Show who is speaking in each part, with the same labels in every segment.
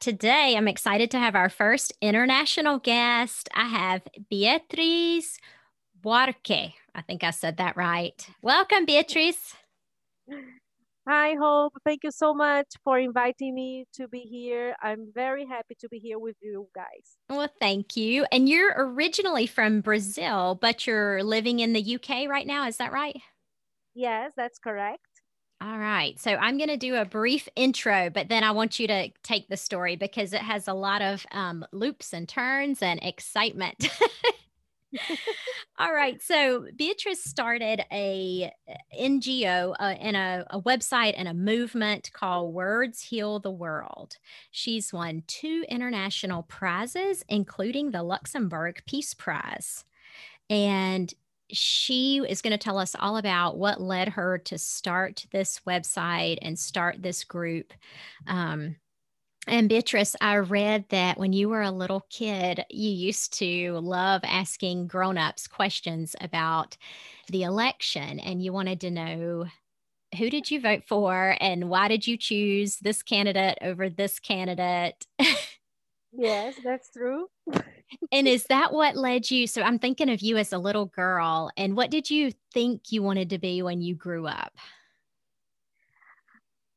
Speaker 1: Today, I'm excited to have our first international guest. I have Beatriz Buarque. I think I said that right. Welcome, Beatriz.
Speaker 2: Hi, Hope. Thank you so much for inviting me to be here. I'm very happy to be here with you guys.
Speaker 1: Well, thank you. And you're originally from Brazil, but you're living in the UK right now. Is that right?
Speaker 2: Yes, that's correct.
Speaker 1: All right. So I'm going to do a brief intro, but then I want you to take the story because it has a lot of um, loops and turns and excitement. All right. So Beatrice started a NGO uh, and a, a, website and a movement called Words Heal the World. She's won two international prizes, including the Luxembourg Peace Prize. And she is going to tell us all about what led her to start this website and start this group. Um, and Beatrice, I read that when you were a little kid, you used to love asking grown-ups questions about the election and you wanted to know who did you vote for and why did you choose this candidate over this candidate?
Speaker 2: yes, that's true.
Speaker 1: and is that what led you? So I'm thinking of you as a little girl and what did you think you wanted to be when you grew up?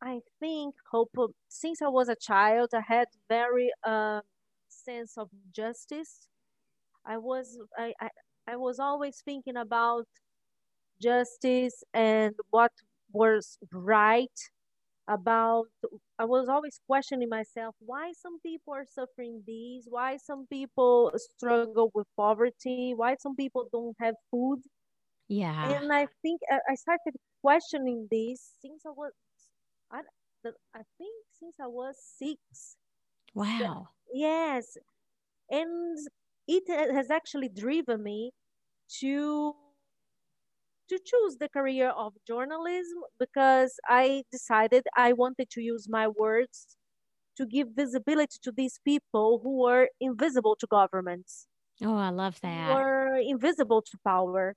Speaker 2: I think hope since I was a child, I had very uh, sense of justice. I was I, I, I was always thinking about justice and what was right about I was always questioning myself why some people are suffering these, why some people struggle with poverty, why some people don't have food.
Speaker 1: Yeah.
Speaker 2: And I think I started questioning this since I was I, I think since I was six.
Speaker 1: Wow.
Speaker 2: Yes. And it has actually driven me to to choose the career of journalism because I decided I wanted to use my words to give visibility to these people who were invisible to governments.
Speaker 1: Oh, I love that.
Speaker 2: Were invisible to power.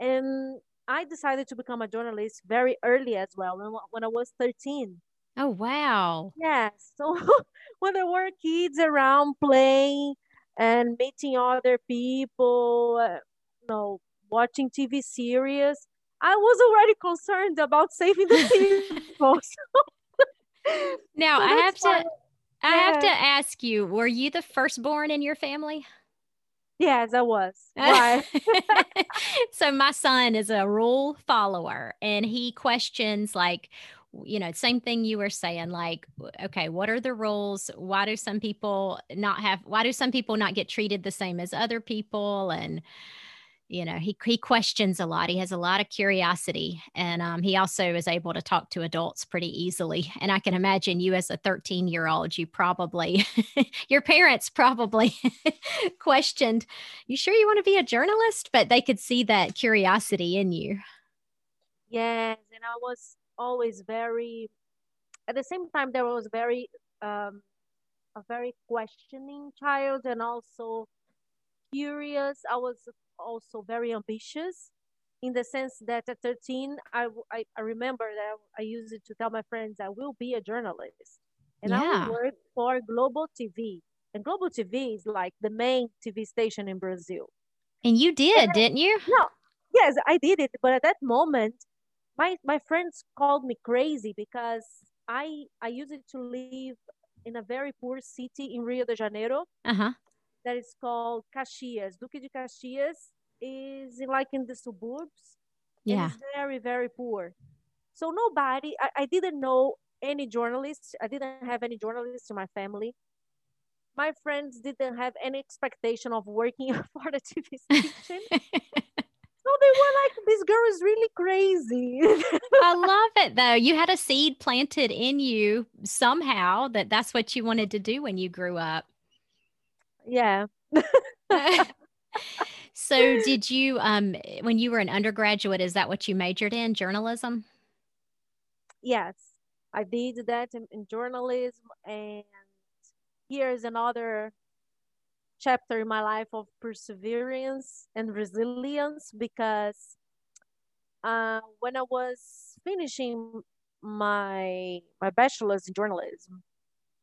Speaker 2: And I decided to become a journalist very early as well, when, when I was 13.
Speaker 1: Oh, wow.
Speaker 2: Yes. So when there were kids around playing and meeting other people, uh, you know, watching TV series, I was already concerned about saving the people.
Speaker 1: now, so I have to. I have to ask you, were you the firstborn in your family?
Speaker 2: Yes, I was. Why?
Speaker 1: so my son is a rule follower and he questions like you know, same thing you were saying like okay, what are the rules? Why do some people not have why do some people not get treated the same as other people and you know he, he questions a lot he has a lot of curiosity and um, he also is able to talk to adults pretty easily and i can imagine you as a 13 year old you probably your parents probably questioned you sure you want to be a journalist? But they could see that curiosity in you.
Speaker 2: Yes and i was always very at the same time there was very um, a very questioning child and also curious. I was also very ambitious in the sense that at 13 I, I, I remember that i used to tell my friends i will be a journalist and yeah. i will work for globo tv and globo tv is like the main tv station in brazil
Speaker 1: and you did and didn't you
Speaker 2: no yes i did it but at that moment my my friends called me crazy because i i used to live in a very poor city in Rio de Janeiro.
Speaker 1: Uh-huh.
Speaker 2: That is called Caxias. Duque de Caxias is like in the suburbs.
Speaker 1: Yeah.
Speaker 2: It's very, very poor. So nobody, I, I didn't know any journalists. I didn't have any journalists in my family. My friends didn't have any expectation of working for the TV station. so they were like, this girl is really crazy.
Speaker 1: I love it though. You had a seed planted in you somehow that that's what you wanted to do when you grew up.
Speaker 2: Yeah.
Speaker 1: so did you um when you were an undergraduate is that what you majored in journalism?
Speaker 2: Yes, I did that in, in journalism. And here's another chapter in my life of perseverance and resilience because uh, when I was finishing my my bachelor's in journalism,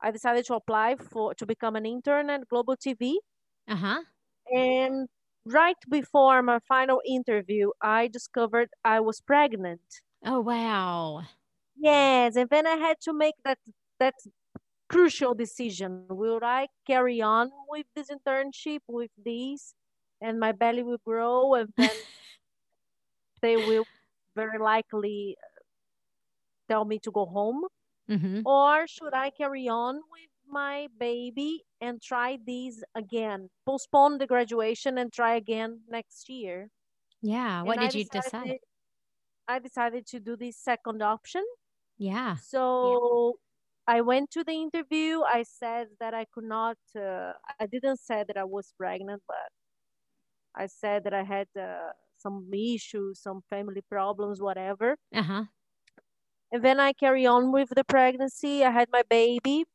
Speaker 2: I decided to apply for to become an intern at Globo TV.
Speaker 1: Uh-huh.
Speaker 2: And right before my final interview, I discovered I was pregnant.
Speaker 1: Oh wow.
Speaker 2: Yes, and then I had to make that that crucial decision. Will I carry on with this internship with this, and my belly will grow, and then they will very likely tell me to go home,
Speaker 1: Mm-hmm.
Speaker 2: or should I carry on with my baby and try these again, postpone the graduation and try again next year?
Speaker 1: Yeah. What
Speaker 2: And I
Speaker 1: did you decide?
Speaker 2: I decided to do the second option.
Speaker 1: Yeah.
Speaker 2: So I went to the interview. I said that I could not, uh, I didn't say that I was pregnant, but I said that I had uh, some issues, some family problems, whatever.
Speaker 1: Uh-huh.
Speaker 2: And then I carry on with the pregnancy. I had my baby.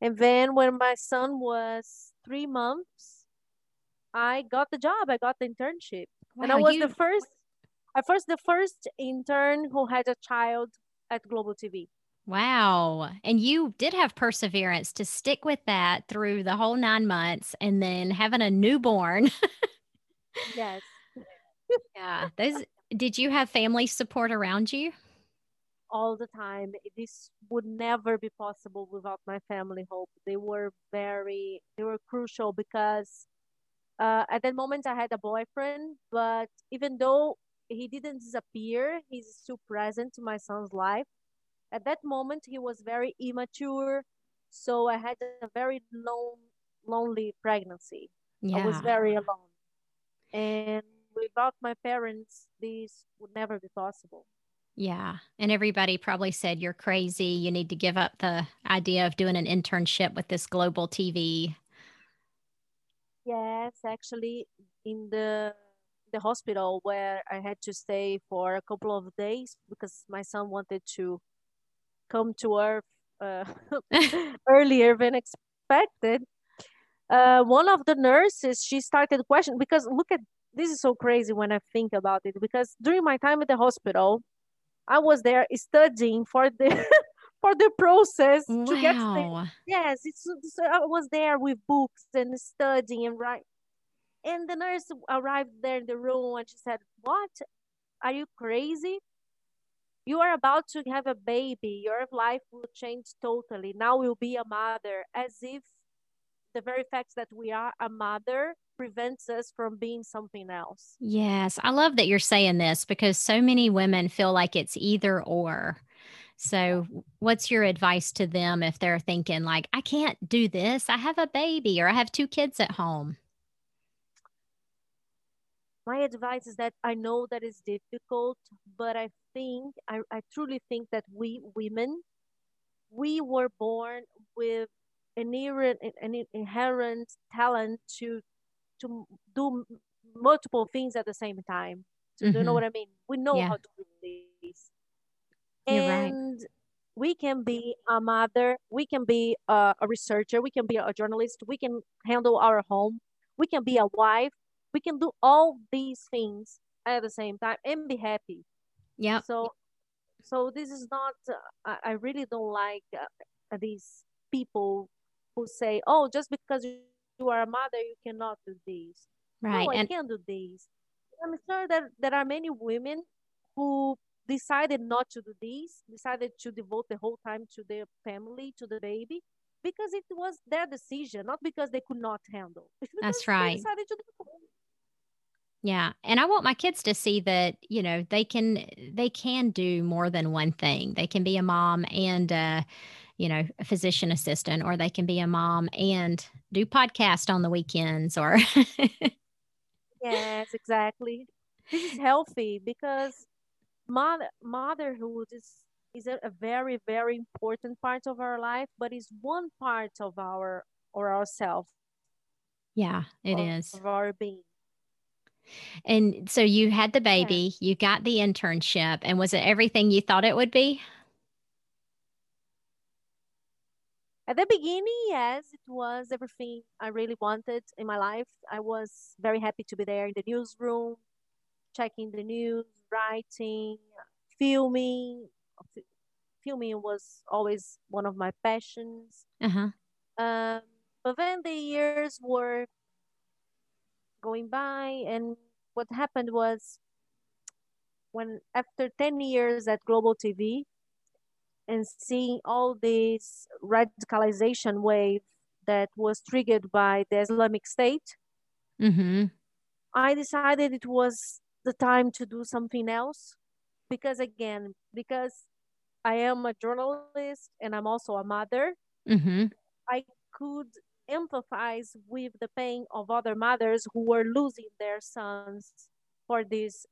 Speaker 2: And then when my son was three months, I got the job. I got the internship. and I was
Speaker 1: you-
Speaker 2: the first, I first the first intern who had a child at Globo TV.
Speaker 1: Wow. And you did have perseverance to stick with that through the whole nine months and then having a newborn.
Speaker 2: Yes.
Speaker 1: yeah. Those did you have family support around you?
Speaker 2: All the time. This would never be possible without my family hope. They were very, they were crucial because uh, at that moment I had a boyfriend, but even though he didn't disappear, he's still present to my son's life. At that moment, he was very immature, so I had a very lone, lonely pregnancy.
Speaker 1: Yeah.
Speaker 2: I was very alone, and without my parents, this would never be possible.
Speaker 1: Yeah. And everybody probably said you're crazy. You need to give up the idea of doing an internship with this Globo TV.
Speaker 2: Yes, actually, in the the hospital where I had to stay for a couple of days because my son wanted to come to Earth uh, earlier than expected. Uh, one of the nurses she started questioning because look at this is so crazy when I think about it because during my time at the hospital, I was there studying for the for the process to get the,
Speaker 1: Wow.
Speaker 2: Yes, it's so I was there with books and studying and write. And the nurse arrived there in the room and she said, "What? Are you crazy? You are about to have a baby. Your life will change totally. Now you'll be a mother." As if the very fact that we are a mother prevents us from being something else.
Speaker 1: Yes, I love that you're saying this because so many women feel like it's either or. So, what's your advice to them if they're thinking, like, I can't do this? I have a baby or I have two kids at home.
Speaker 2: my advice is that I know that it's difficult, but I think I, I truly think that we women, we were born with an inherent, an inherent talent to to do multiple things at the same time. So you know
Speaker 1: Mhm.
Speaker 2: what I mean? We know
Speaker 1: Yeah.
Speaker 2: how to do this,
Speaker 1: You're right.
Speaker 2: and we can be a mother, we can be a, a researcher, we can be a journalist, we can handle our home, we can be a wife, we can do all these things at the same time and be happy.
Speaker 1: Yeah.
Speaker 2: So, so this is not. Uh, I, I really don't like uh, these people who say, "Oh, just because you are a mother, you cannot do this."
Speaker 1: Right.
Speaker 2: No, I
Speaker 1: And
Speaker 2: can do this. I'm sure that there are many women who decided not to do this, decided to devote the whole time to their family, to the baby, because it was their decision, not because they could not handle.
Speaker 1: That's right. Yeah. And I want my kids to see that, you know, they can they can do more than one thing. They can be a mom and uh, you know, a physician assistant or they can be a mom and do podcast on the weekends or
Speaker 2: Yes, exactly. This is healthy because mother motherhood is is a, a very very important part of our life, but is one part of our or ourselves.
Speaker 1: Yeah, it
Speaker 2: of,
Speaker 1: is
Speaker 2: of our being.
Speaker 1: And so you had the baby, yeah. you got the internship, and was it everything you thought it would be?
Speaker 2: At the beginning, yes, it was everything I really wanted in my life. I was very happy to be there in the newsroom, checking the news, writing, filming. Filming was always one of my passions.
Speaker 1: Uh-huh.
Speaker 2: Um, but then the years were going by, and what happened was when after 10 years at Globo TV and seeing all this radicalization wave that was triggered by the Islamic State,
Speaker 1: mm-hmm.
Speaker 2: I decided it was the time to do something else because again because i am a journalist and i'm also a mother
Speaker 1: mm-hmm.
Speaker 2: i could empathize with the pain of other mothers who were losing their sons for these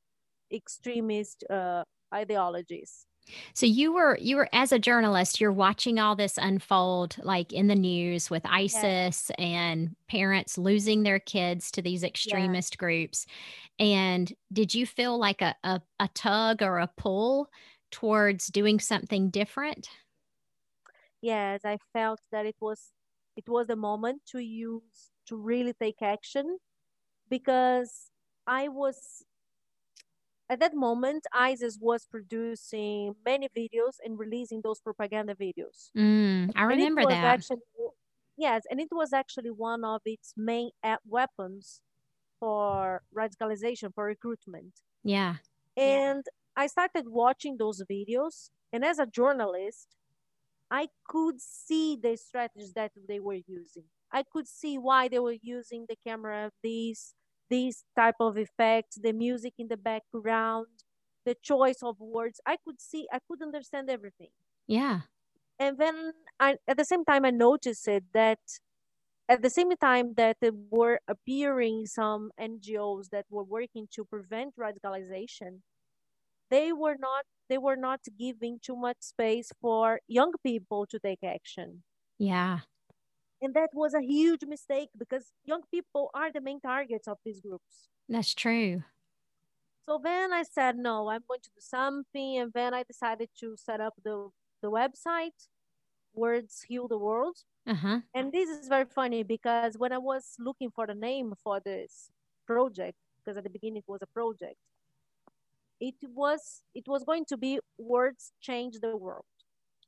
Speaker 2: extremist uh, ideologies
Speaker 1: so you were you were as a journalist, you're watching all this unfold like in the news with ISIS yeah. and parents losing their kids to these extremist yeah. groups. And did you feel like a, a, a tug or a pull towards doing something different?
Speaker 2: Yes, I felt that it was it was the moment to use to really take action because I was at that moment, ISIS was producing many videos and releasing those propaganda videos.
Speaker 1: Mm, I remember that.
Speaker 2: Actually, yes, and it was actually one of its main weapons for radicalization, for recruitment.
Speaker 1: Yeah.
Speaker 2: And yeah. I started watching those videos, and as a journalist, I could see the strategies that they were using. I could see why they were using the camera, of these these type of effects, the music in the background, the choice of words. I could see, I could understand everything.
Speaker 1: Yeah.
Speaker 2: And then I, at the same time, I noticed it that at the same time that there were appearing some NGOs that were working to prevent radicalization, they were not they were not giving too much space for young people to take action.
Speaker 1: Yeah.
Speaker 2: And that was a huge mistake because young people are the main targets of these groups.
Speaker 1: That's true.
Speaker 2: So then I said, no, I'm going to do something. And then I decided to set up the, the website, Words Heal the World.
Speaker 1: Uh-huh.
Speaker 2: And this is very funny because when I was looking for the name for this project, because at the beginning it was a project, it was it was going to be Words Change the World.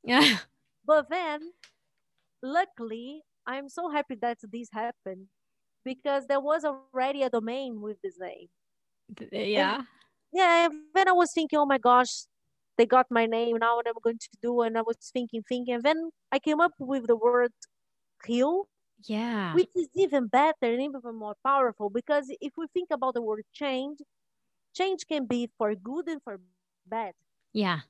Speaker 1: Yeah.
Speaker 2: But then luckily I'm so happy that this happened because there was already a domain with this name.
Speaker 1: Eh, yeah.
Speaker 2: And, yeah. And then I was thinking, oh my gosh, they got my name. Now what am I'm going to do? And I was thinking, thinking. And then I came up with the word heal.
Speaker 1: Yeah.
Speaker 2: Which is even better and even more powerful because if we think about the word change, change can be for good and for bad.
Speaker 1: Yeah.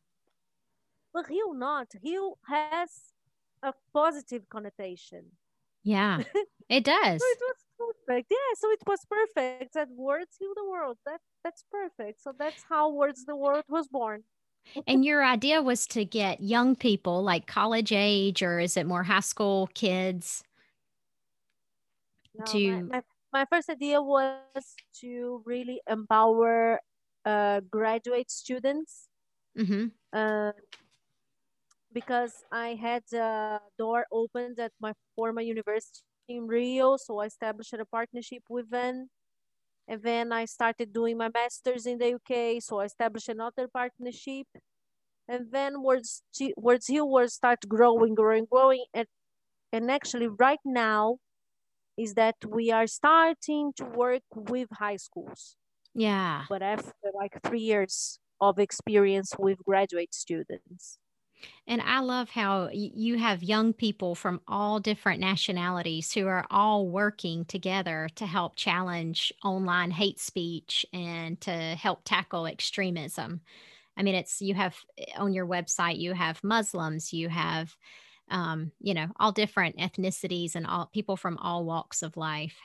Speaker 2: But heal not. Heal has a positive connotation.
Speaker 1: Yeah, it does.
Speaker 2: so it was perfect. Yeah, so it was perfect. That words heal the world. That that's perfect. So that's how words the world was born.
Speaker 1: and your idea was to get young people, like college age, or is it more high school kids?
Speaker 2: No, to my, my, my first idea was to really empower uh, graduate students.
Speaker 1: Mm-hmm.
Speaker 2: Uh, because I had a door opened at my former university in Rio, so I established a partnership with them. And then I started doing my master's in the UK, so I established another partnership. And then Words, Words Heal was start growing, growing, growing. And, and actually right now is that we are starting to work with high schools.
Speaker 1: Yeah.
Speaker 2: But after like three years of experience with graduate students.
Speaker 1: And I love how you have young people from all different nationalities who are all working together to help challenge online hate speech and to help tackle extremism. I mean, it's you have eh, on your website, you have Muslims, you have, um, you know, all different ethnicities and all people from all walks of life.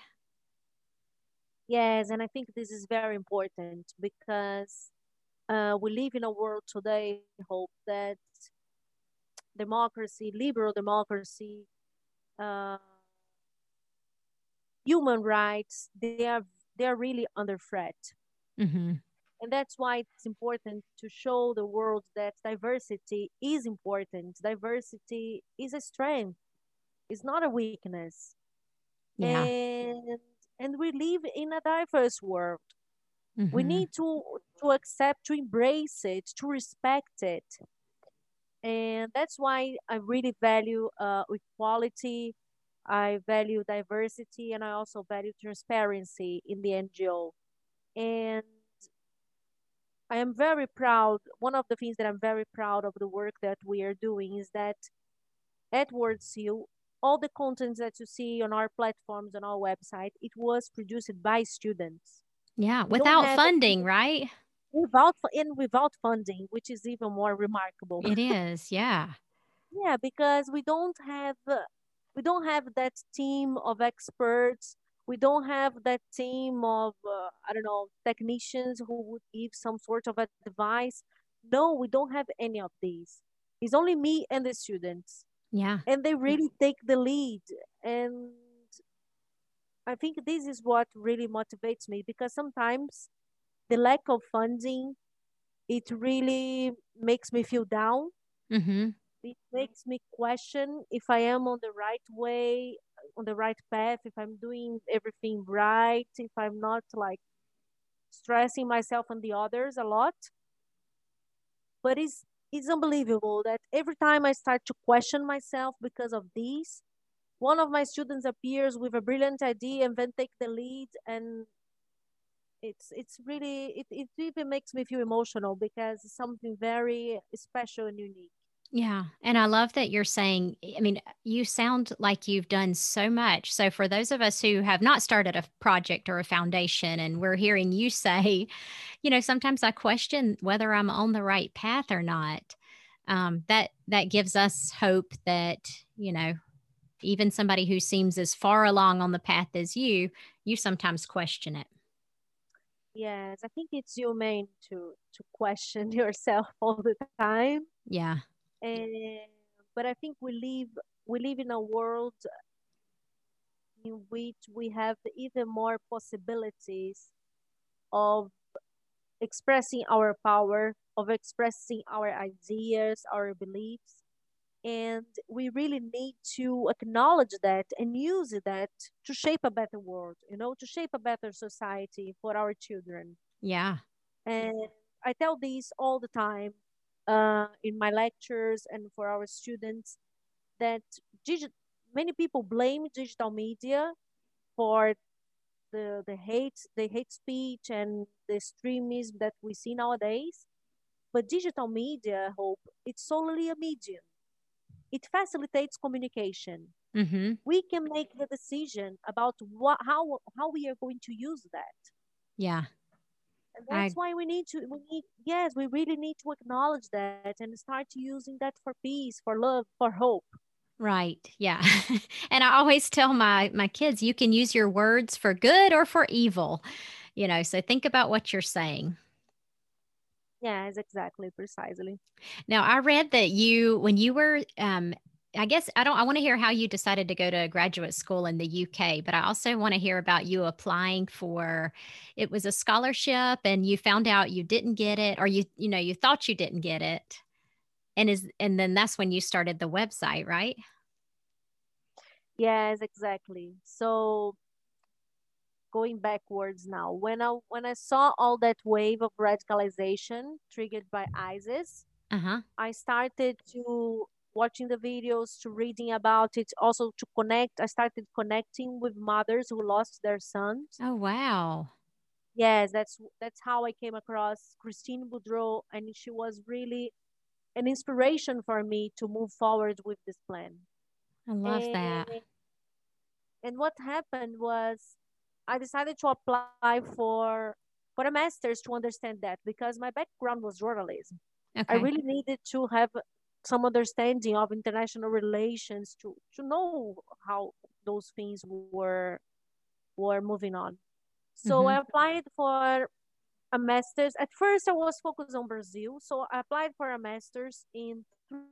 Speaker 2: Yes, and I think this is very important because uh, we live in a world today, hope that democracy, liberal democracy, uh, human rights, they are they are really under threat. Mm-hmm. And that's why it's important to show the world that diversity is important. Diversity is a strength. It's not a weakness. Yeah. And and we live in a diverse world. Mm-hmm. We need to to accept, to embrace it, to respect it and that's why I really value uh, equality. I value diversity, and I also value transparency in the NGO. And I am very proud. One of the things that I'm very proud of the work that we are doing is that at Words Heal, all the content that you see on our platforms on our website, it was produced by students.
Speaker 1: Yeah, without funding, right?
Speaker 2: Without and without funding, which is even more remarkable.
Speaker 1: It is, yeah.
Speaker 2: yeah, because we don't have we don't have that team of experts. We don't have that team of uh, I don't know technicians who would give some sort of advice. No, we don't have any of these. It's only me and the students.
Speaker 1: Yeah.
Speaker 2: And they really take the lead. And I think this is what really motivates me because sometimes the lack of funding it really makes me feel down mm-hmm. it makes me question if i am on the right way on the right path if i'm doing everything right if i'm not like stressing myself and the others a lot but it's it's unbelievable that every time i start to question myself because of this one of my students appears with a brilliant idea and then take the lead and it's it's really it, it even makes me feel emotional because it's something very special and unique
Speaker 1: yeah. And I love that you're saying, I mean, you sound like you've done so much. So, for those of us who have not started a project or a foundation, and we're hearing you say, you know, sometimes I question whether I'm on the right path or not. Um, that that gives us hope that you know even somebody who seems as far along on the path as you you sometimes question it
Speaker 2: Yes, I think it's human to to question yourself all the time.
Speaker 1: Yeah.
Speaker 2: And but I think we live we live in a world in which we have even more possibilities of expressing our power, of expressing our ideas, our beliefs and we really need to acknowledge that and use that to shape a better world you know to shape a better society for our children.
Speaker 1: Yeah.
Speaker 2: And i tell this all the time uh, in my lectures and for our students that digi- many people blame digital media for the the hate the hate speech and the extremism that we see nowadays. But digital media hope it's solely a medium it facilitates communication. Mm-hmm. We can make the decision about what how how we are going to use that.
Speaker 1: Yeah.
Speaker 2: And that's I... why we need to we need yes, we really need to acknowledge that and start using that for peace, for love, for hope.
Speaker 1: Right. Yeah. and I always tell my my kids you can use your words for good or for evil. You know, so think about what you're saying.
Speaker 2: Yes, exactly, precisely.
Speaker 1: Now, I read that you, when you were, um, I guess I don't, I want to hear how you decided to go to graduate school in the UK, but I also want to hear about you applying for, it was a scholarship and you found out you didn't get it or you, you know, you thought you didn't get it. And is, and then that's when you started the website, right?
Speaker 2: Yes, exactly. So going backwards now. When I when I saw all that wave of radicalization triggered by ISIS, uh-huh. I started to watching the videos, to reading about it, also to connect. I started connecting with mothers who lost their sons.
Speaker 1: Oh wow!
Speaker 2: Yes, that's that's how I came across Christine Boudreau, and she was really an inspiration for me to move forward with this plan.
Speaker 1: I love and, that.
Speaker 2: And what happened was I decided to apply for for a master's to understand that because my background was journalism. Okay. I really needed to have some understanding of international relations to to know how those things were were moving on. So mm-hmm. I applied for a master's. At first, I was focused on Brazil, so I applied for a master's in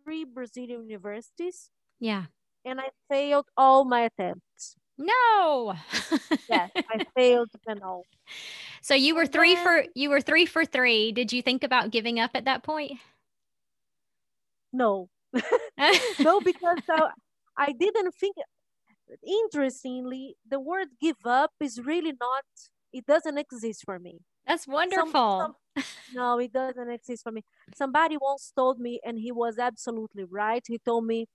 Speaker 2: three Brazilian universities.
Speaker 1: Yeah,
Speaker 2: and I failed all my attempts.
Speaker 1: No.
Speaker 2: yes, I failed them all.
Speaker 1: So you were three for you were three for three. Did you think about giving up at that point?
Speaker 2: No, no, because uh, I didn't think. Interestingly, the word "give up" is really not. It doesn't exist for me.
Speaker 1: That's wonderful.
Speaker 2: Some, some, no, it doesn't exist for me. Somebody once told me, and he was absolutely right. He told me,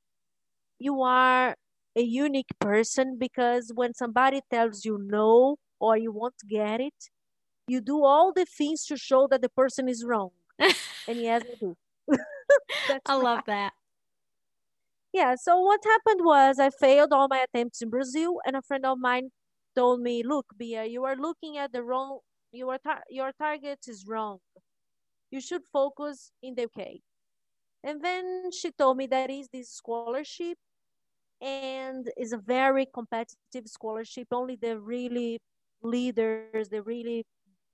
Speaker 2: "You are a unique person because when somebody tells you no or you won't get it, you do all the things to show that the person is wrong. and yes, I do.
Speaker 1: I love that.
Speaker 2: Yeah, so what happened was I failed all my attempts in Brazil, and a friend of mine told me, "Look, Bia, you are looking at the wrong. Your tar- your target is wrong. You should focus in the UK." And then she told me there is this scholarship, and is a very competitive scholarship. Only the really leaders, the really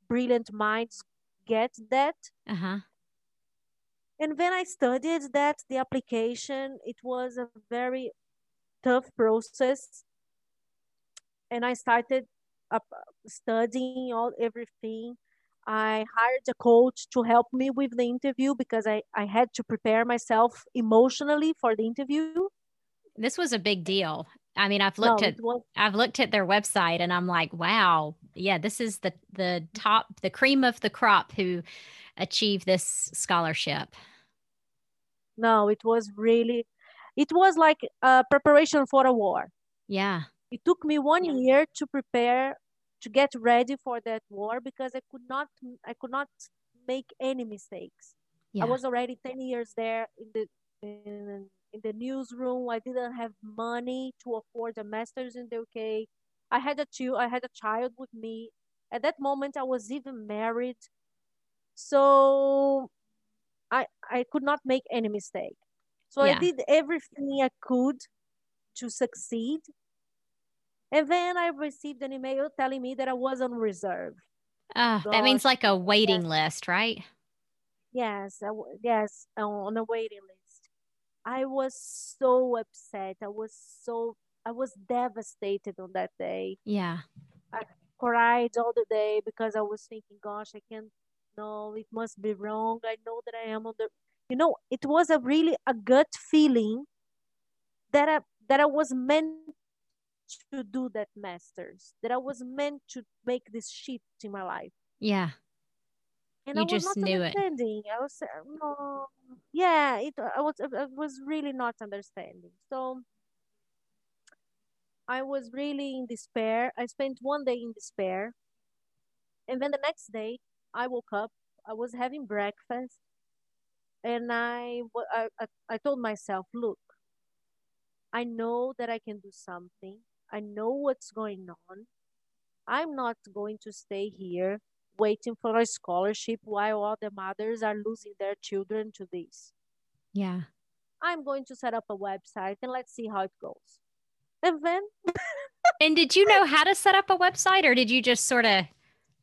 Speaker 2: brilliant minds get that.
Speaker 1: Uh-huh.
Speaker 2: And when I studied that, the application, it was a very tough process. And I started up studying all everything. I hired a coach to help me with the interview because I, I had to prepare myself emotionally for the interview.
Speaker 1: This was a big deal. I mean, I've looked no, at was- I've looked at their website and I'm like, wow, yeah, this is the the top, the cream of the crop who achieve this scholarship.
Speaker 2: No, it was really, it was like a preparation for a war.
Speaker 1: Yeah.
Speaker 2: It took me one yeah. year to prepare to get ready for that war because I could not I could not make any mistakes. Yeah. I was already 10 years there in the in, in the newsroom. I didn't have money to afford a master's in the UK. I had a two, I had a child with me. At that moment, I was even married. So I I could not make any mistake. So yeah. I did everything I could to succeed. And then I received an email telling me that I was on reserve.
Speaker 1: Uh, that means like a waiting yes. list, right?
Speaker 2: Yes, I, yes, on a waiting list. I was so upset. I was so I was devastated on that day.
Speaker 1: Yeah.
Speaker 2: I cried all the day because I was thinking, gosh, I can't no, it must be wrong. I know that I am on the you know, it was a really a gut feeling that I that I was meant to do that masters, that I was meant to make this shift in my life.
Speaker 1: Yeah
Speaker 2: and you I was just not knew understanding. it. I was uh, no, yeah, it. I was I was really not understanding. So I was really in despair. I spent one day in despair, and then the next day I woke up. I was having breakfast, and I I I told myself, look, I know that I can do something. I know what's going on. I'm not going to stay here waiting for a scholarship while other mothers are losing their children to this.
Speaker 1: Yeah.
Speaker 2: I'm going to set up a website and let's see how it goes. And then.
Speaker 1: and did you know how to set up a website or did you just sort of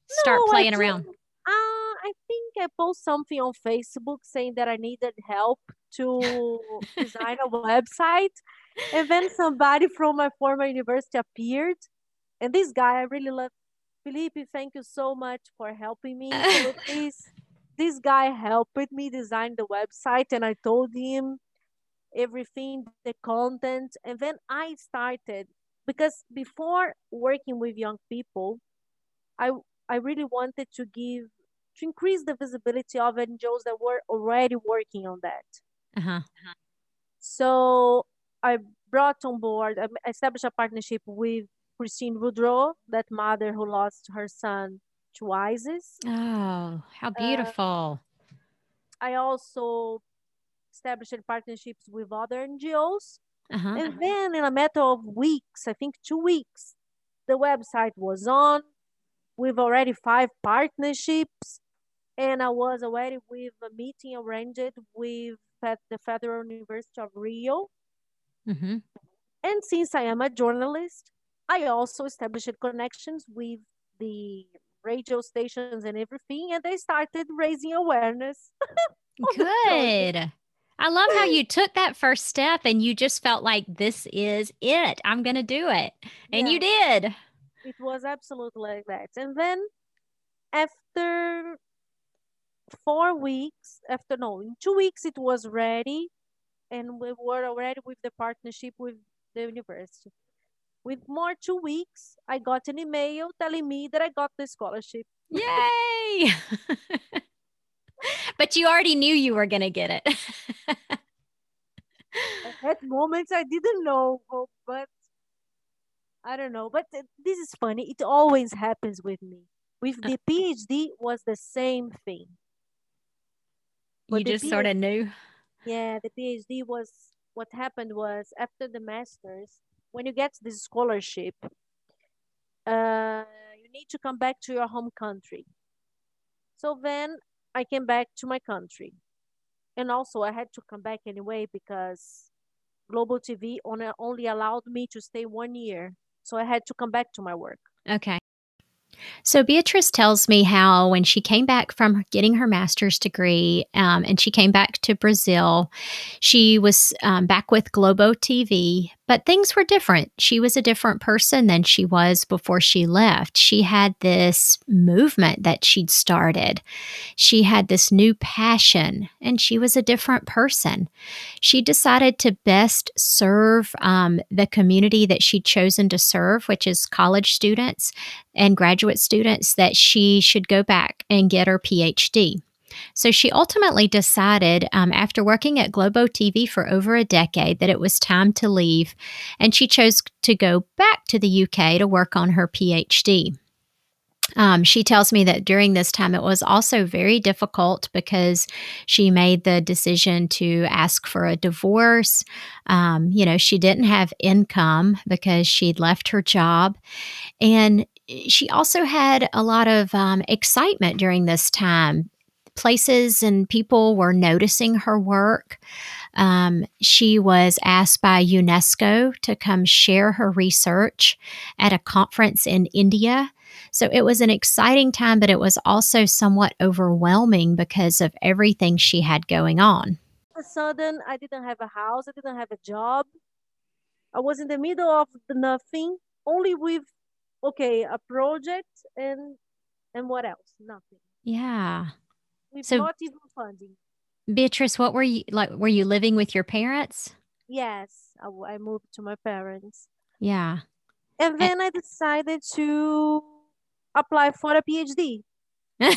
Speaker 1: start no, playing around?
Speaker 2: Uh, I think I post something on Facebook saying that I needed help to design a website. And then somebody from my former university appeared. And this guy, I really love Felipe, thank you so much for helping me. So this guy helped me design the website and I told him everything, the content. And then I started because before working with young people, I I really wanted to give to increase the visibility of NGOs that were already working on that.
Speaker 1: Uh-huh.
Speaker 2: So I brought on board, I established a partnership with Christine Boudreau, that mother who lost her son to ISIS.
Speaker 1: Oh, how uh, beautiful.
Speaker 2: Uh, I also established partnerships with other NGOs.
Speaker 1: Uh-huh.
Speaker 2: And then, in a matter of weeks, I think two weeks, the website was on. We've already five partnerships, and I was already with a meeting arranged with at the Federal University of Rio.
Speaker 1: Mm-hmm.
Speaker 2: And since I am a journalist, I also established connections with the radio stations and everything, and they started raising awareness.
Speaker 1: Good. I love how you took that first step and you just felt like this is it. I'm going to do it. And yeah. you did.
Speaker 2: It was absolutely like that. And then after four weeks, after no, in two weeks, it was ready. And we were already with the partnership with the university. With more two weeks, I got an email telling me that I got the scholarship.
Speaker 1: Yay! but you already knew you were going to get it.
Speaker 2: At moments, I didn't know, oh, but I don't know. But this is funny. It always happens with me. With uh, the PhD, was the same thing.
Speaker 1: But you just PhD, sort of knew.
Speaker 2: Yeah, the PhD was what happened was after the masters, when you get this scholarship, uh, you need to come back to your home country. So then I came back to my country. And also I had to come back anyway because Globo TV only allowed me to stay one year. So I had to come back to my work.
Speaker 1: Okay. So Beatrice tells me how when she came back from getting her master's degree um, and she came back to Brazil, she was um, back with Globo TV, but things were different. She was a different person than she was before she left. She had this movement that she'd started. She had this new passion, and she was a different person. She decided to best serve um, the community that she'd chosen to serve, which is college students and graduate students, that she should go back and get her PhD. So she ultimately decided, um, after working at Globo TV for over a decade, that it was time to leave, and she chose to go back to the UK to work on her PhD. Um, she tells me that during this time it was also very difficult because she made the decision to ask for a divorce. Um, you know, she didn't have income because she'd left her job. And she also had a lot of um, excitement during this time places and people were noticing her work. Um, she was asked by UNESCO to come share her research at a conference in India. So it was an exciting time, but it was also somewhat overwhelming because of everything she had going on.
Speaker 2: All of a sudden, I didn't have a house, I didn't have a job. I was in the middle of nothing, only with okay, a project and and what else? Nothing.
Speaker 1: Yeah
Speaker 2: with so, not even funding.
Speaker 1: Beatrice, what were you like? Were you living with your parents?
Speaker 2: Yes, I, I moved to my parents.
Speaker 1: Yeah.
Speaker 2: And then and- I decided to apply for a PhD. yeah,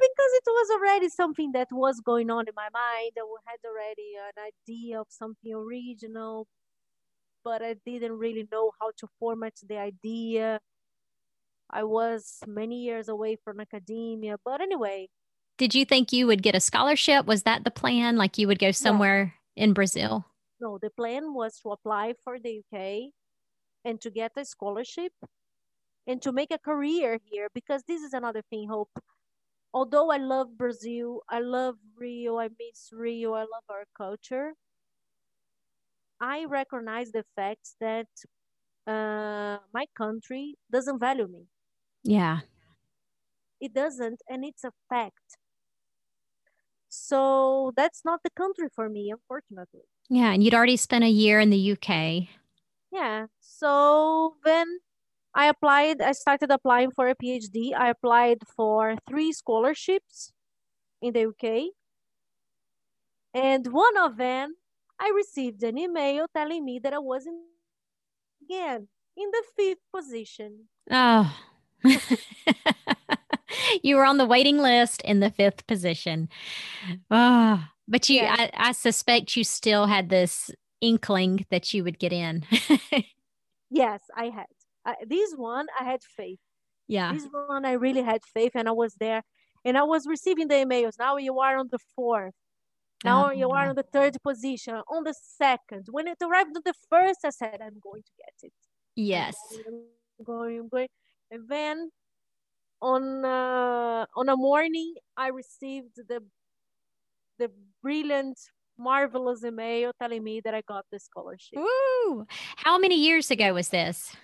Speaker 2: because it was already something that was going on in my mind. I had already an idea of something original, but I didn't really know how to format the idea. I was many years away from academia. But anyway.
Speaker 1: Did you think you would get a scholarship? Was that the plan? Like you would go somewhere in Brazil?
Speaker 2: No, the plan was to apply for the UK and to get a scholarship and to make a career here because this is another thing, Hope. Although I love Brazil, I love Rio, I miss Rio, I love our culture. I recognize the fact that uh, my country doesn't value me.
Speaker 1: Yeah.
Speaker 2: It doesn't, and it's a fact. So that's not the country for me, unfortunately.
Speaker 1: Yeah, and you'd already spent a year in the UK.
Speaker 2: Yeah. So then I applied, I started applying for a PhD. I applied for three scholarships in the UK. And one of them, I received an email telling me that I was in again in the fifth position.
Speaker 1: Oh. you were on the waiting list in the fifth position. Oh, but you, yeah. I, I suspect you still had this inkling that you would get in.
Speaker 2: yes, I had. Uh, this one, I had faith.
Speaker 1: Yeah.
Speaker 2: This one, I really had faith, and I was there. And I was receiving the emails. Now you are on the fourth. Now
Speaker 1: Oh,
Speaker 2: you are on the third position, on the second. When it arrived on the first, I said, I'm going to get it.
Speaker 1: Yes.
Speaker 2: I'm going, I'm going. And then on uh, on a morning, I received the the brilliant, marvelous email telling me that I got the scholarship.
Speaker 1: Woo! How many years ago was this?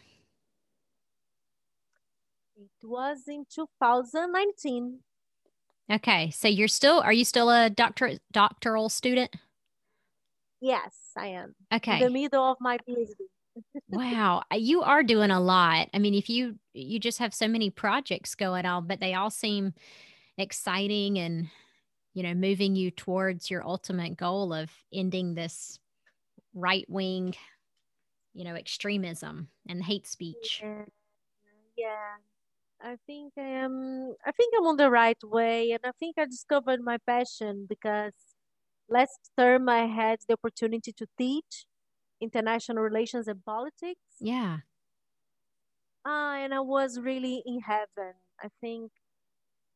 Speaker 2: It was in 2019.
Speaker 1: Okay, so you're still are you still a doctor doctoral student?
Speaker 2: Yes, I am. In
Speaker 1: Okay.
Speaker 2: the middle of my PhD.
Speaker 1: Wow, you are doing a lot. I mean, if you you just have so many projects going on, but they all seem exciting and you know, moving you towards your ultimate goal of ending this right-wing, you know, extremism and hate speech.
Speaker 2: Yeah, yeah. I think I am. I think I'm on the right way, and I think I discovered my passion because last term I had the opportunity to teach international relations and politics,
Speaker 1: Yeah.
Speaker 2: Uh, and I was really in heaven. I think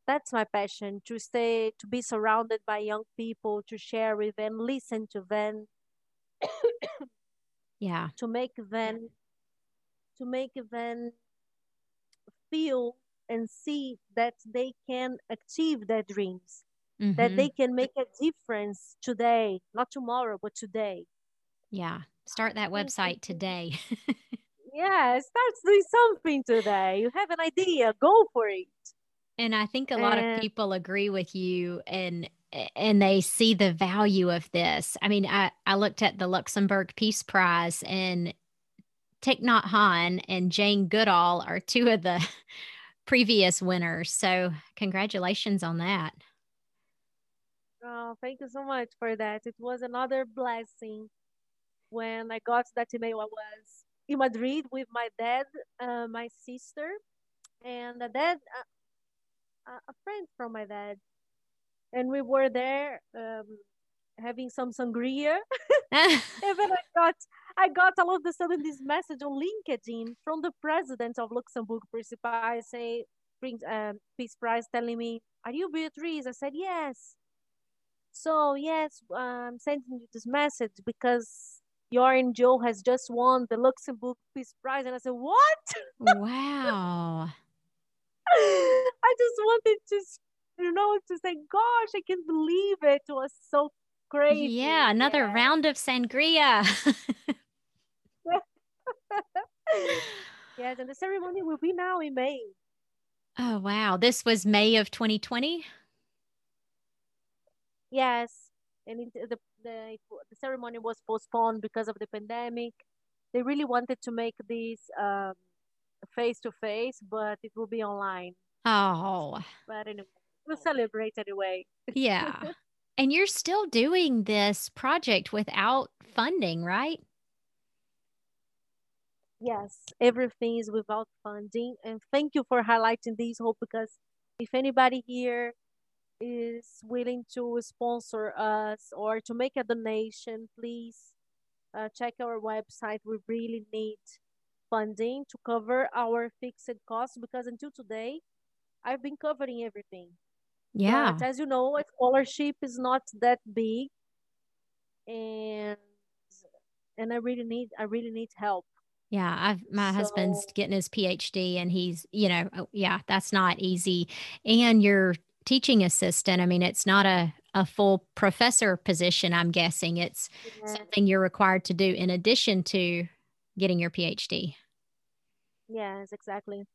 Speaker 2: that's my passion to stay, to be surrounded by young people, to share with them, listen to them,
Speaker 1: Yeah.
Speaker 2: to make them, to make them feel and see that they can achieve their dreams, that
Speaker 1: Mhm.
Speaker 2: they can make a difference today, not tomorrow, but today.
Speaker 1: Yeah. Start that website today.
Speaker 2: Yeah, start doing something today. You have an idea, go for it.
Speaker 1: And I think a lot of people agree with you and and they see the value of this. I mean, I, I looked at the Luxembourg Peace Prize and Thich Nhat Hanh and Jane Goodall are two of the previous winners. So congratulations on that.
Speaker 2: Oh, thank you so much for that. It was another blessing when I got that email. I was in Madrid with my dad, uh, my sister, and a dad, uh, a friend from my dad, and we were there um, having some sangria. and then I got, I got all of a sudden this message on LinkedIn from the president of Luxembourg Peace Prize, say, Prince, um, Peace Prize, telling me, "Are you Beatriz?" I said, "Yes." So yes, I'm sending you this message because your NGO has just won the Luxembourg Peace Prize, and I said, "What?"
Speaker 1: wow.
Speaker 2: I just wanted to, you know, to say, "Gosh, I can't believe it! It was so crazy."
Speaker 1: Yeah, another
Speaker 2: Yeah.
Speaker 1: round of sangria.
Speaker 2: yes, and the ceremony will be now in May.
Speaker 1: oh, wow. This was May of 2020.
Speaker 2: Yes, and it, the the the ceremony was postponed because of the pandemic. They really wanted to make this um face to face, but it will be online.
Speaker 1: Oh,
Speaker 2: But anyway, we'll celebrate anyway.
Speaker 1: yeah. And you're still doing this project without funding, right?
Speaker 2: Yes, everything is without funding, and thank you for highlighting this, Hope, because if anybody here is willing to sponsor us or to make a donation, please uh, check our website. We really need funding to cover our fixed costs because until today, I've been covering everything.
Speaker 1: Yeah.
Speaker 2: But as you know, a scholarship is not that big, and and I really need I really need help.
Speaker 1: Yeah, I've my husband's getting his PhD and he's, you know, oh, yeah, that's not easy. And you're teaching assistant. I mean, it's not a a full professor position, I'm guessing. It's
Speaker 2: Yeah.
Speaker 1: something you're required to do in addition to getting your PhD.
Speaker 2: Yes, exactly.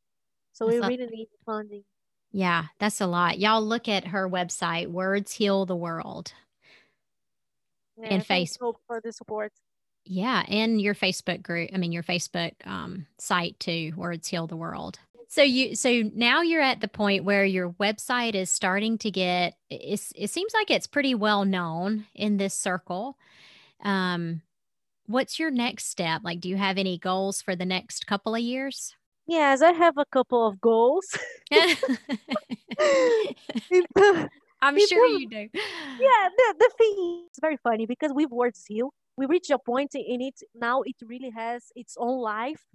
Speaker 2: So
Speaker 1: That's
Speaker 2: we really need funding.
Speaker 1: Yeah, that's a lot. Y'all look at her website, Words Heal the World.
Speaker 2: Yeah,
Speaker 1: And
Speaker 2: thanks,
Speaker 1: face-
Speaker 2: for the support.
Speaker 1: Yeah, and your Facebook group, I mean your Facebook um, site too, Words Heal the World. So you so now you're at the point where your website is starting to get it's, it seems like it's pretty well known in this circle. Um what's your next step? Like do you have any goals for the next couple of years?
Speaker 2: Yes, I have a couple of goals.
Speaker 1: I'm
Speaker 2: People-
Speaker 1: sure you do.
Speaker 2: yeah, the, the thing is very funny because we've worked Heal, we reach a point in it now it really has its own life.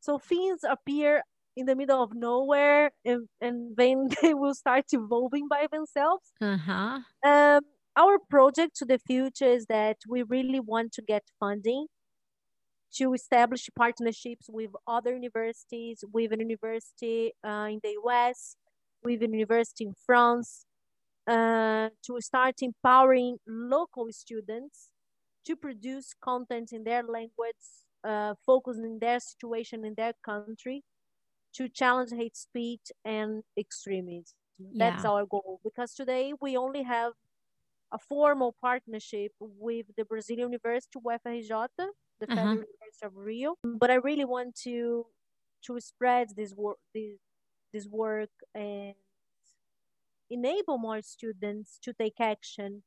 Speaker 2: So things appear in the middle of nowhere and, and then they will start evolving by themselves.
Speaker 1: Uh-huh.
Speaker 2: Um, our project to the future is that we really want to get funding to establish partnerships with other universities, with an university uh, in the US, with a university in France, uh, to start empowering local students to produce content in their language, uh, focusing their situation in their country, to challenge hate speech and extremism. That's
Speaker 1: Yeah.
Speaker 2: our goal because today we only have a formal partnership with the Brazilian University UFRJ, the
Speaker 1: Uh-huh.
Speaker 2: Federal University of Rio. But I really want to to spread this work this, this work and enable more students to take action,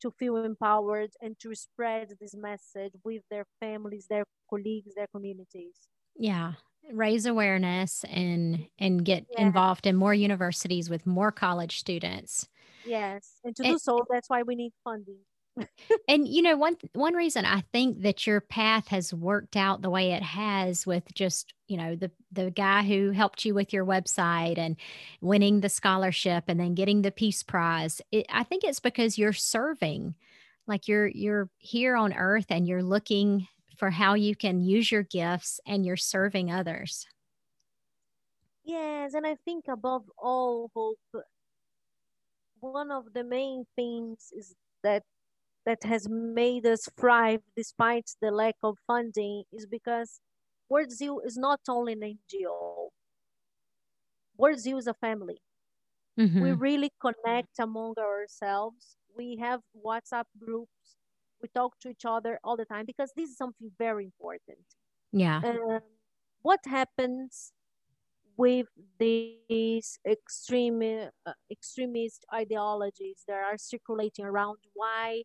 Speaker 2: to feel empowered and to spread this message with their families, their colleagues, their communities.
Speaker 1: Yeah. Raise awareness and and get
Speaker 2: Yeah.
Speaker 1: involved in more universities with more college students.
Speaker 2: Yes. And to
Speaker 1: And-
Speaker 2: do so, that's why we need funding.
Speaker 1: And you know, one one reason I think that your path has worked out the way it has with just, you know, the the guy who helped you with your website and winning the scholarship and then getting the peace prize. It, I think it's because you're serving. Like you're you're here on earth and you're looking for how you can use your gifts and you're serving others.
Speaker 2: Yes, and I think above all, Hope, one of the main things is that that has made us thrive despite the lack of funding is because Words Heal is not only an NGO. Words Heal is a family. We
Speaker 1: Mhm.
Speaker 2: really connect among ourselves. We have WhatsApp groups. We talk to each other all the time because this is something very important.
Speaker 1: Yeah.
Speaker 2: Um, what happens with these extreme uh, extremist ideologies that are circulating around? Why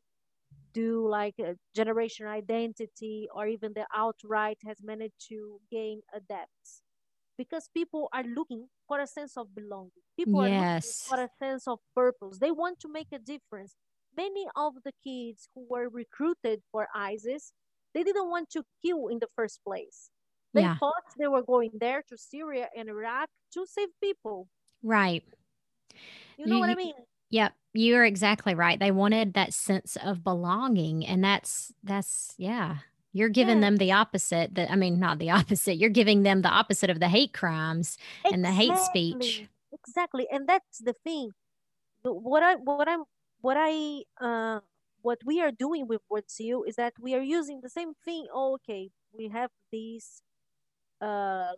Speaker 2: do like a generation identity or even the alt-right has managed to gain adepts? Because people are looking for a sense of belonging. People are looking
Speaker 1: Yes.
Speaker 2: for a sense of purpose. They want to make a difference. Many of the kids who were recruited for ISIS, they didn't want to kill in the first place. They
Speaker 1: Yeah.
Speaker 2: thought they were going there to Syria and Iraq to save people.
Speaker 1: Right.
Speaker 2: You know
Speaker 1: You-
Speaker 2: what I mean?
Speaker 1: Yep, you're exactly right. They wanted that sense of belonging and that's that's yeah. You're giving
Speaker 2: Yeah.
Speaker 1: them the opposite that I mean not the opposite. You're giving them the opposite of the hate crimes and the hate speech.
Speaker 2: Exactly. Exactly. And that's the thing. What I what I'm what I uh what we are doing with Words Heal is that we are using the same thing. Oh, okay, we have these uh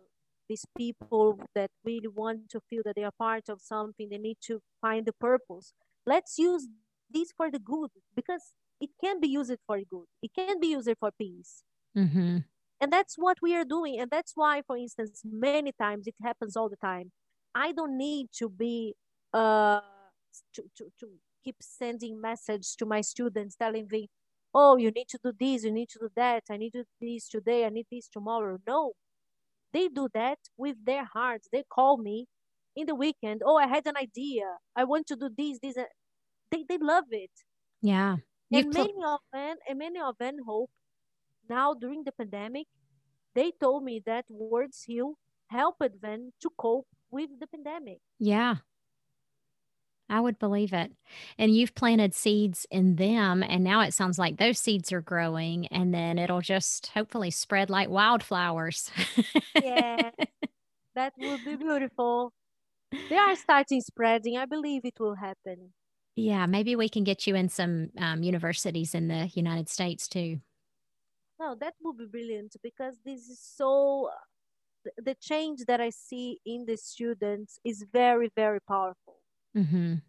Speaker 2: these people that really want to feel that they are part of something. They need to find the purpose. Let's use this for the good because it can be used for good. It can be used for peace.
Speaker 1: Mhm.
Speaker 2: And that's what we are doing. And that's why, for instance, many times it happens all the time. I don't need to be uh to, to, to keep sending message to my students telling them, oh, you need to do this, you need to do that, I need to do this today, I need this tomorrow. No. They do that with their hearts. They call me in the weekend. Oh, I had an idea. I want to do this, this. They they love it.
Speaker 1: Yeah.
Speaker 2: And many of them, and many of them hope now during the pandemic, they told me that Words Heal helped them to cope with the pandemic.
Speaker 1: yeah. I would believe it. And you've planted seeds in them and now it sounds like those seeds are growing and then it'll just hopefully spread like wildflowers.
Speaker 2: Yeah, that would be beautiful. They are starting spreading. I believe it will happen.
Speaker 1: yeah, maybe we can get you in some um, universities in the United States too.
Speaker 2: No, that would be brilliant because this is so, the change that I see in the students is very, very powerful.
Speaker 1: Mhm.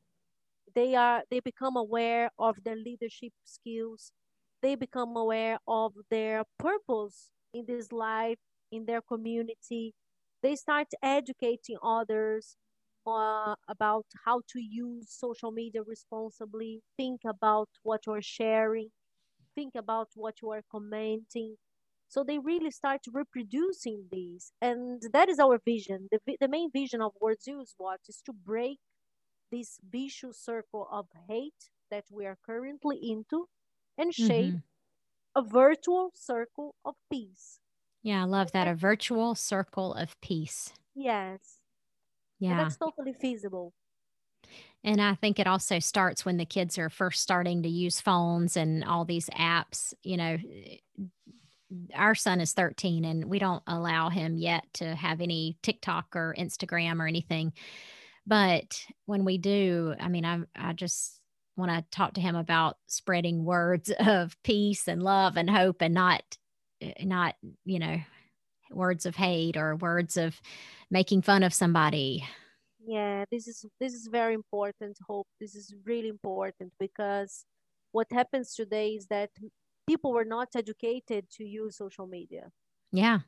Speaker 2: they are they become aware of their leadership skills. They become aware of their purpose in this life in their community. They start educating others uh, about how to use social media responsibly. Think about what you're sharing. Think about what you are commenting. So they really start reproducing these. And that is our vision. The, the main vision of words use what? Is to break this vicious circle of hate that we are currently into and shape
Speaker 1: Mhm.
Speaker 2: a virtual circle of peace.
Speaker 1: Yeah, I love that. A virtual circle of peace.
Speaker 2: Yes. And
Speaker 1: Yeah.
Speaker 2: that's totally feasible.
Speaker 1: And I think it also starts when the kids are first starting to use phones and all these apps. You know, our son is 13 and we don't allow him yet to have any TikTok or Instagram or anything. But when we do, I mean, I, I just want to talk to him about spreading words of peace and love and hope and not, eh, not, you know, words of hate or words of making fun of somebody.
Speaker 2: Yeah, this is this is very important, Hope. This is really important because what happens today is that people were not educated to use social media.
Speaker 1: Yeah.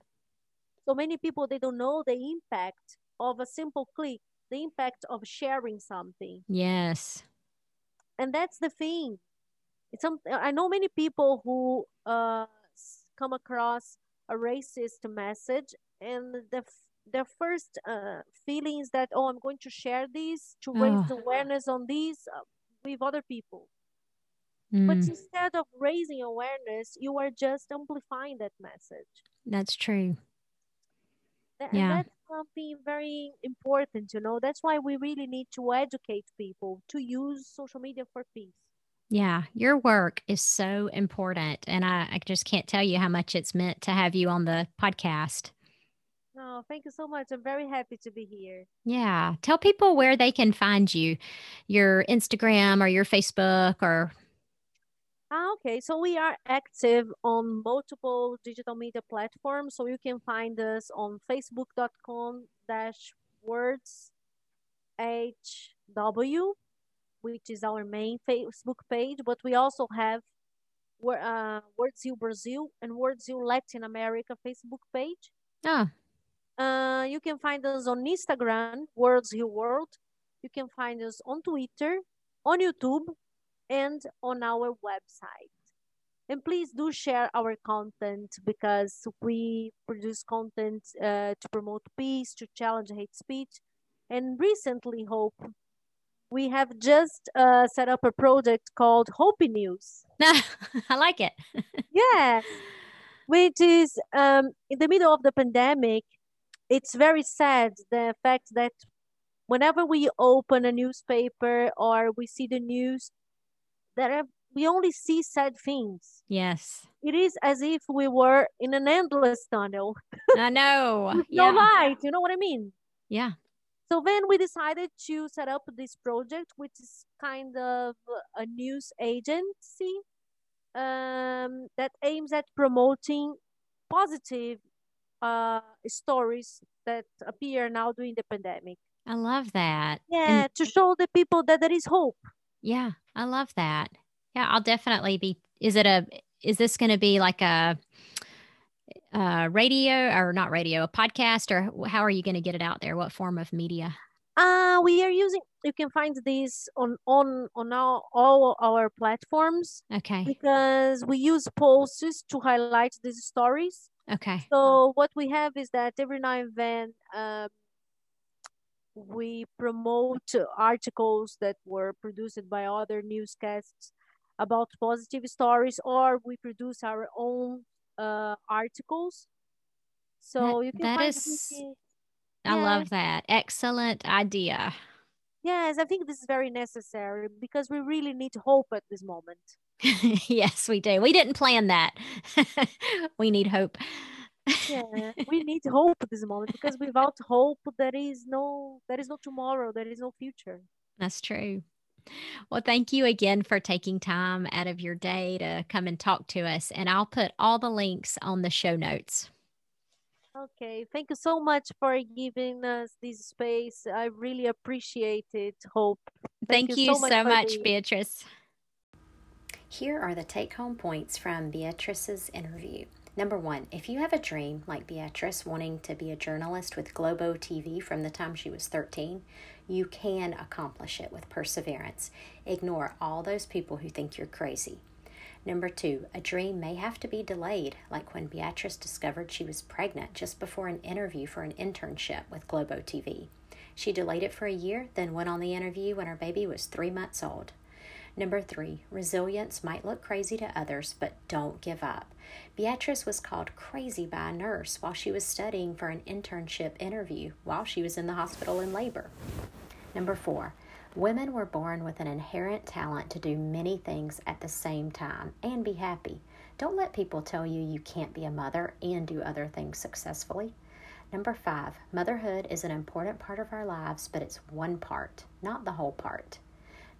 Speaker 2: So many people they don't know the impact of a simple click, the impact of sharing something.
Speaker 1: Yes.
Speaker 2: And that's the thing. It's some I know many people who uh come across a racist message and the their first uh, feeling is that oh I'm going to share this to raise
Speaker 1: Oh.
Speaker 2: awareness on this uh, with other people. But
Speaker 1: Mm,
Speaker 2: instead of raising awareness, you are just amplifying that message.
Speaker 1: that's true. Yeah.
Speaker 2: That's something very important, you know. That's why we really need to educate people to use social media for peace.
Speaker 1: Yeah, your work is so important. And I, I just can't tell you how much it's meant to have you on the podcast.
Speaker 2: Oh, thank you so much. I'm very happy to be here.
Speaker 1: Yeah. Tell people where they can find you, your Instagram or your Facebook or,
Speaker 2: Ah, okay. So we are active on multiple digital media platforms. So you can find us on facebook.com dash words HW, which is our main Facebook page. But we also have uh, Brazil and Words Heal Latin America Facebook page.
Speaker 1: oh,
Speaker 2: Uh, you can find us on Instagram, Words Heal World. You can find us on Twitter, on YouTube, and on our website. And please do share our content because we produce content uh, to promote peace, to challenge hate speech. And recently, Hope, we have just uh, set up a project called Hopi News.
Speaker 1: I like it.
Speaker 2: Yes, which is um, in the middle of the pandemic. It's very sad the fact that whenever we open a newspaper or we see the news, that we only see sad things.
Speaker 1: Yes.
Speaker 2: It is as if we were in an endless tunnel
Speaker 1: I know.
Speaker 2: no
Speaker 1: Yeah.
Speaker 2: light. You know what I mean?
Speaker 1: Yeah.
Speaker 2: So then we decided to set up this project, which is kind of a news agency um, that aims at promoting positive uh, stories that appear now during the pandemic.
Speaker 1: I love that.
Speaker 2: Yeah,
Speaker 1: And
Speaker 2: to show the people that there is hope.
Speaker 1: Yeah, I love that. Yeah, I'll definitely be. Is it a, is this going to be like a, uh radio or not radio, a podcast, or how are you going to get it out there? What form of media?
Speaker 2: Uh, we are using. You can find this on on on our, all our platforms
Speaker 1: Okay.
Speaker 2: because we use posts to highlight these stories.
Speaker 1: Okay.
Speaker 2: So what we have is that every now and then um, we promote articles that were produced by other newscasts about positive stories, or we produce our own uh, articles. So you can
Speaker 1: that is- I
Speaker 2: Yeah.
Speaker 1: love that. Excellent idea.
Speaker 2: yes, I think this is very necessary because we really need hope at this moment.
Speaker 1: yes, we do. We didn't plan that. we need hope.
Speaker 2: Yeah, we need hope at this moment because without hope, there is no there is no tomorrow, there is no future.
Speaker 1: That's true. Well, thank you again for taking time out of your day to come and talk to us. And I'll put all the links on the show notes.
Speaker 2: Okay, thank you so much for giving us this space. I really appreciate it, Hope.
Speaker 1: Thank, you, so much,
Speaker 2: for the-
Speaker 1: Beatrice.
Speaker 3: Here are the take home points from Beatrice's interview. Number one, if you have a dream like Beatrice wanting to be a journalist with Globo TV from the time she was 13, you can accomplish it with perseverance. Ignore all those people who think you're crazy. Number two, a dream may have to be delayed, like when Beatrice discovered she was pregnant just before an interview for an internship with Globo TV. She delayed it for a year, then went on the interview when her baby was three months old.
Speaker 1: Number three, resilience might look crazy to others, but don't give up. Beatrice was called crazy by a nurse while she was studying for an internship interview while she was in the hospital in labor. Number four, women were born with an inherent talent to do many things at the same time and be happy. Don't let people tell you you can't be a mother and do other things successfully. Number five, motherhood is an important part of our lives, but it's one part, not the whole part.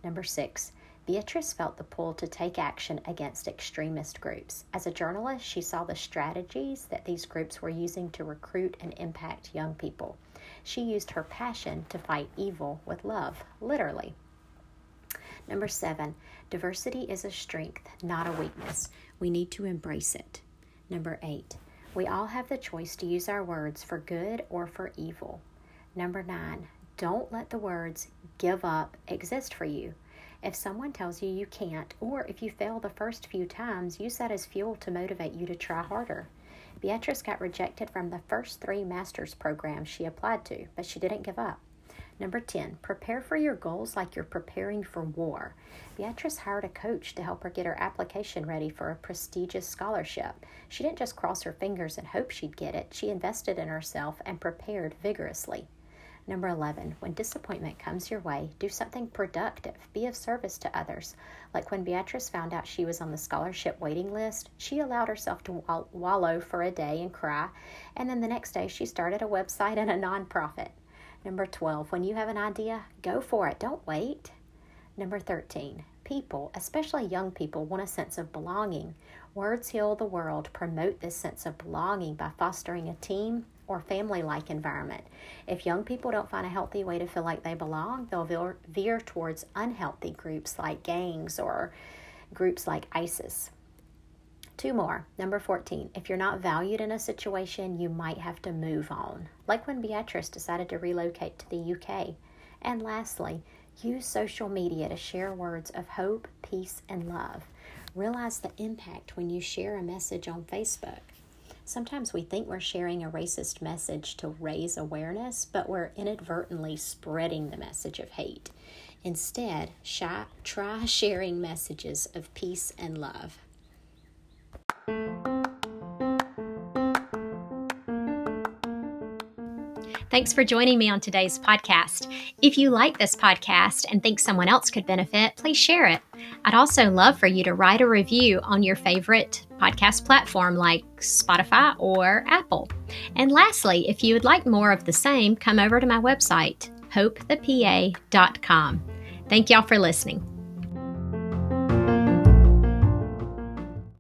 Speaker 1: Number six, Beatrice felt the pull to take action against extremist groups. As a journalist, she saw the strategies that these groups were using to recruit and impact young people. She used her passion to fight evil with love, literally. Number seven, diversity is a strength, not a weakness. We need to embrace it. Number eight, we all have the choice to use our words for good or for evil. Number nine, don't let the words give up exist for you. If someone tells you you can't, or if you fail the first few times, use that as fuel to motivate you to try harder. Beatrice got rejected from the first three master's programs she applied to, but she didn't give up. Number 10, prepare for your goals like you're preparing for war. Beatrice hired a coach to help her get her application ready for a prestigious scholarship. She didn't just cross her fingers and hope she'd get it, she invested in herself and prepared vigorously. Number 11, when disappointment comes your way, do something productive. Be of service to others. Like when Beatrice found out she was on the scholarship waiting list, she allowed herself to wallow for a day and cry, and then the next day she started a website and a nonprofit. Number 12, when you have an idea, go for it. Don't wait. Number 13, people, especially young people, want a sense of belonging. Words Heal the World promote this sense of belonging by fostering a team, or family like environment. If young people don't find a healthy way to feel like they belong, they'll veer, veer towards unhealthy groups like gangs or groups like ISIS. Two more. Number 14. If you're not valued in a situation, you might have to move on, like when Beatrice decided to relocate to the UK. And lastly, use social media to share words of hope, peace, and love. Realize the impact when you share a message on Facebook. Sometimes we think we're sharing a racist message to raise awareness, but we're inadvertently spreading the message of hate. Instead, try sharing messages of peace and love.
Speaker 4: Thanks for joining me on today's podcast. If you like this podcast and think someone else could benefit, please share it. I'd also love for you to write a review on your favorite podcast platform like Spotify or Apple. And lastly, if you would like more of the same, come over to my website, hopethepa.com. Thank y'all for listening.